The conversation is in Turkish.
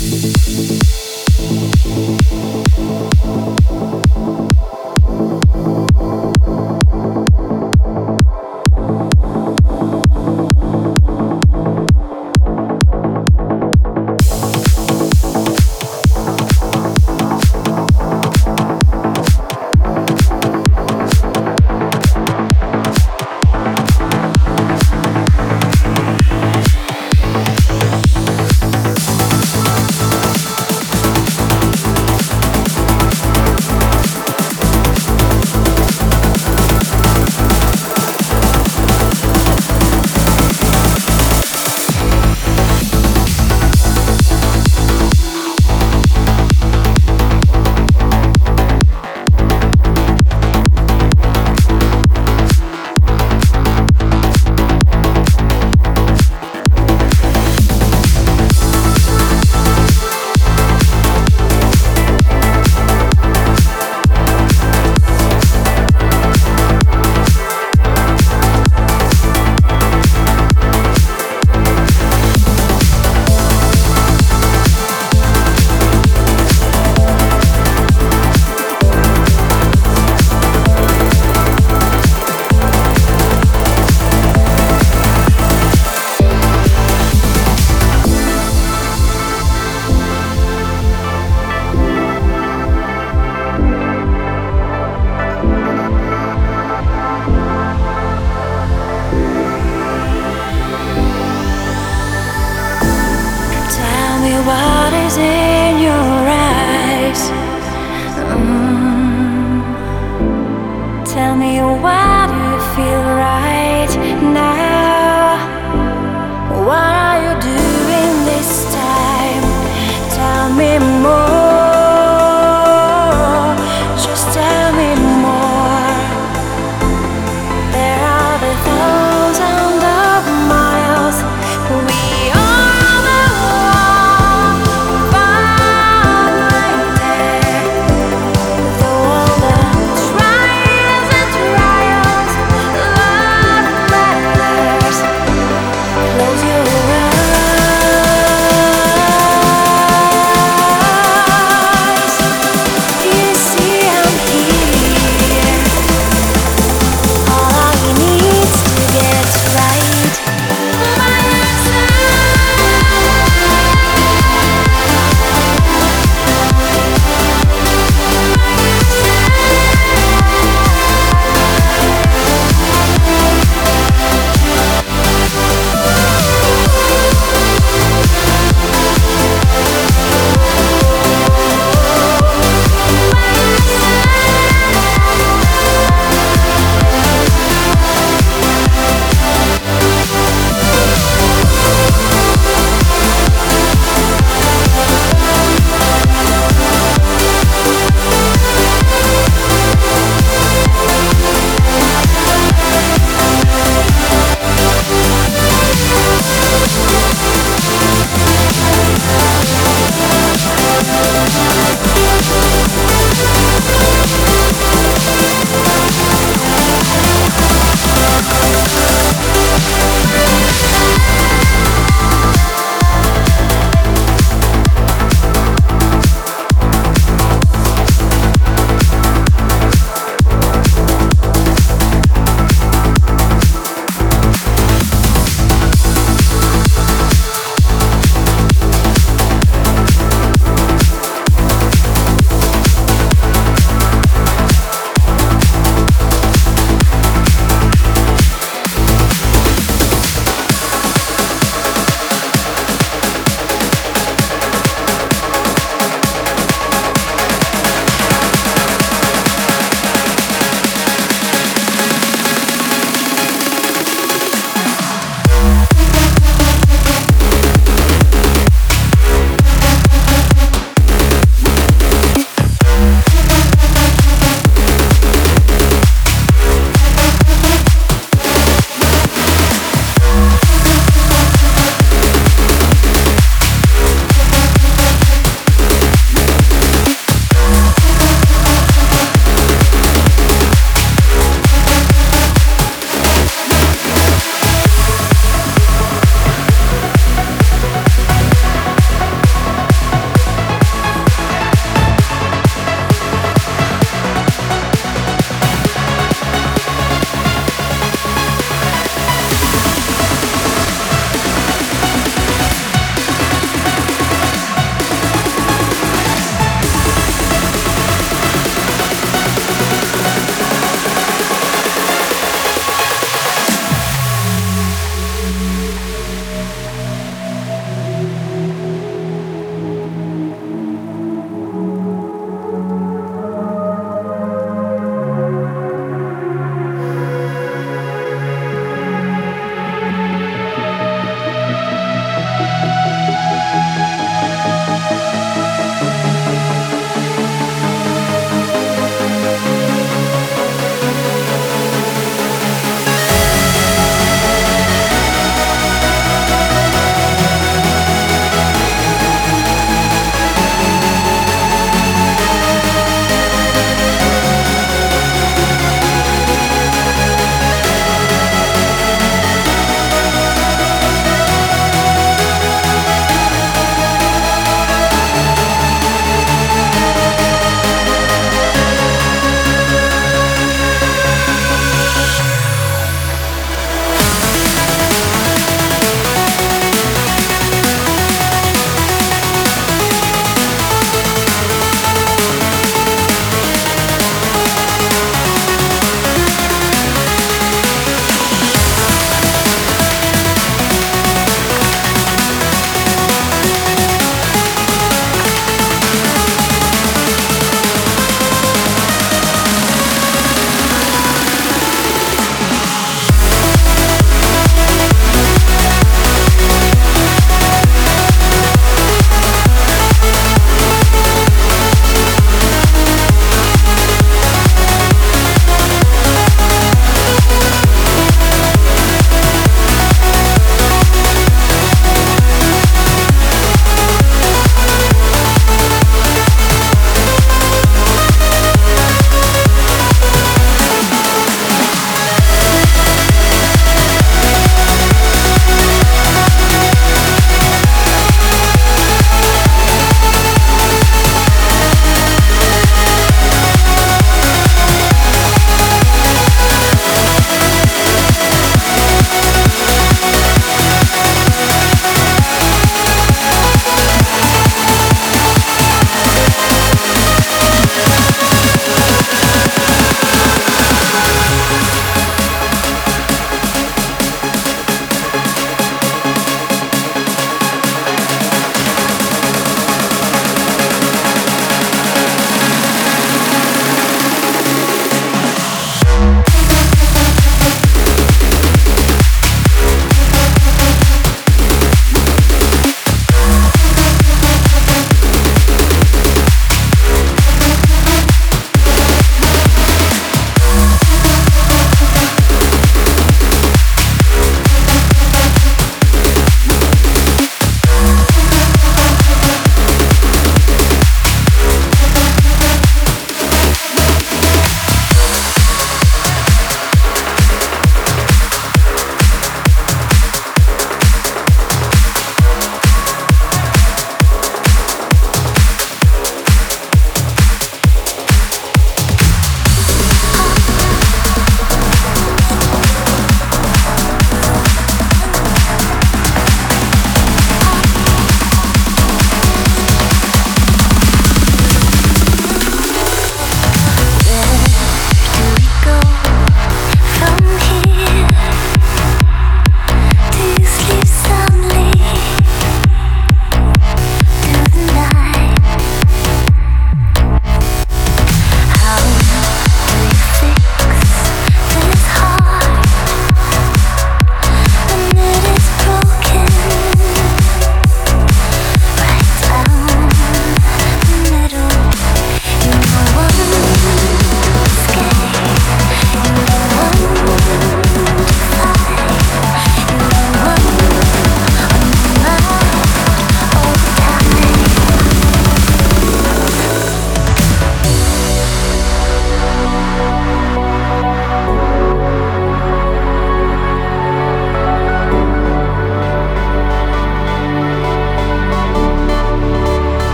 Müzik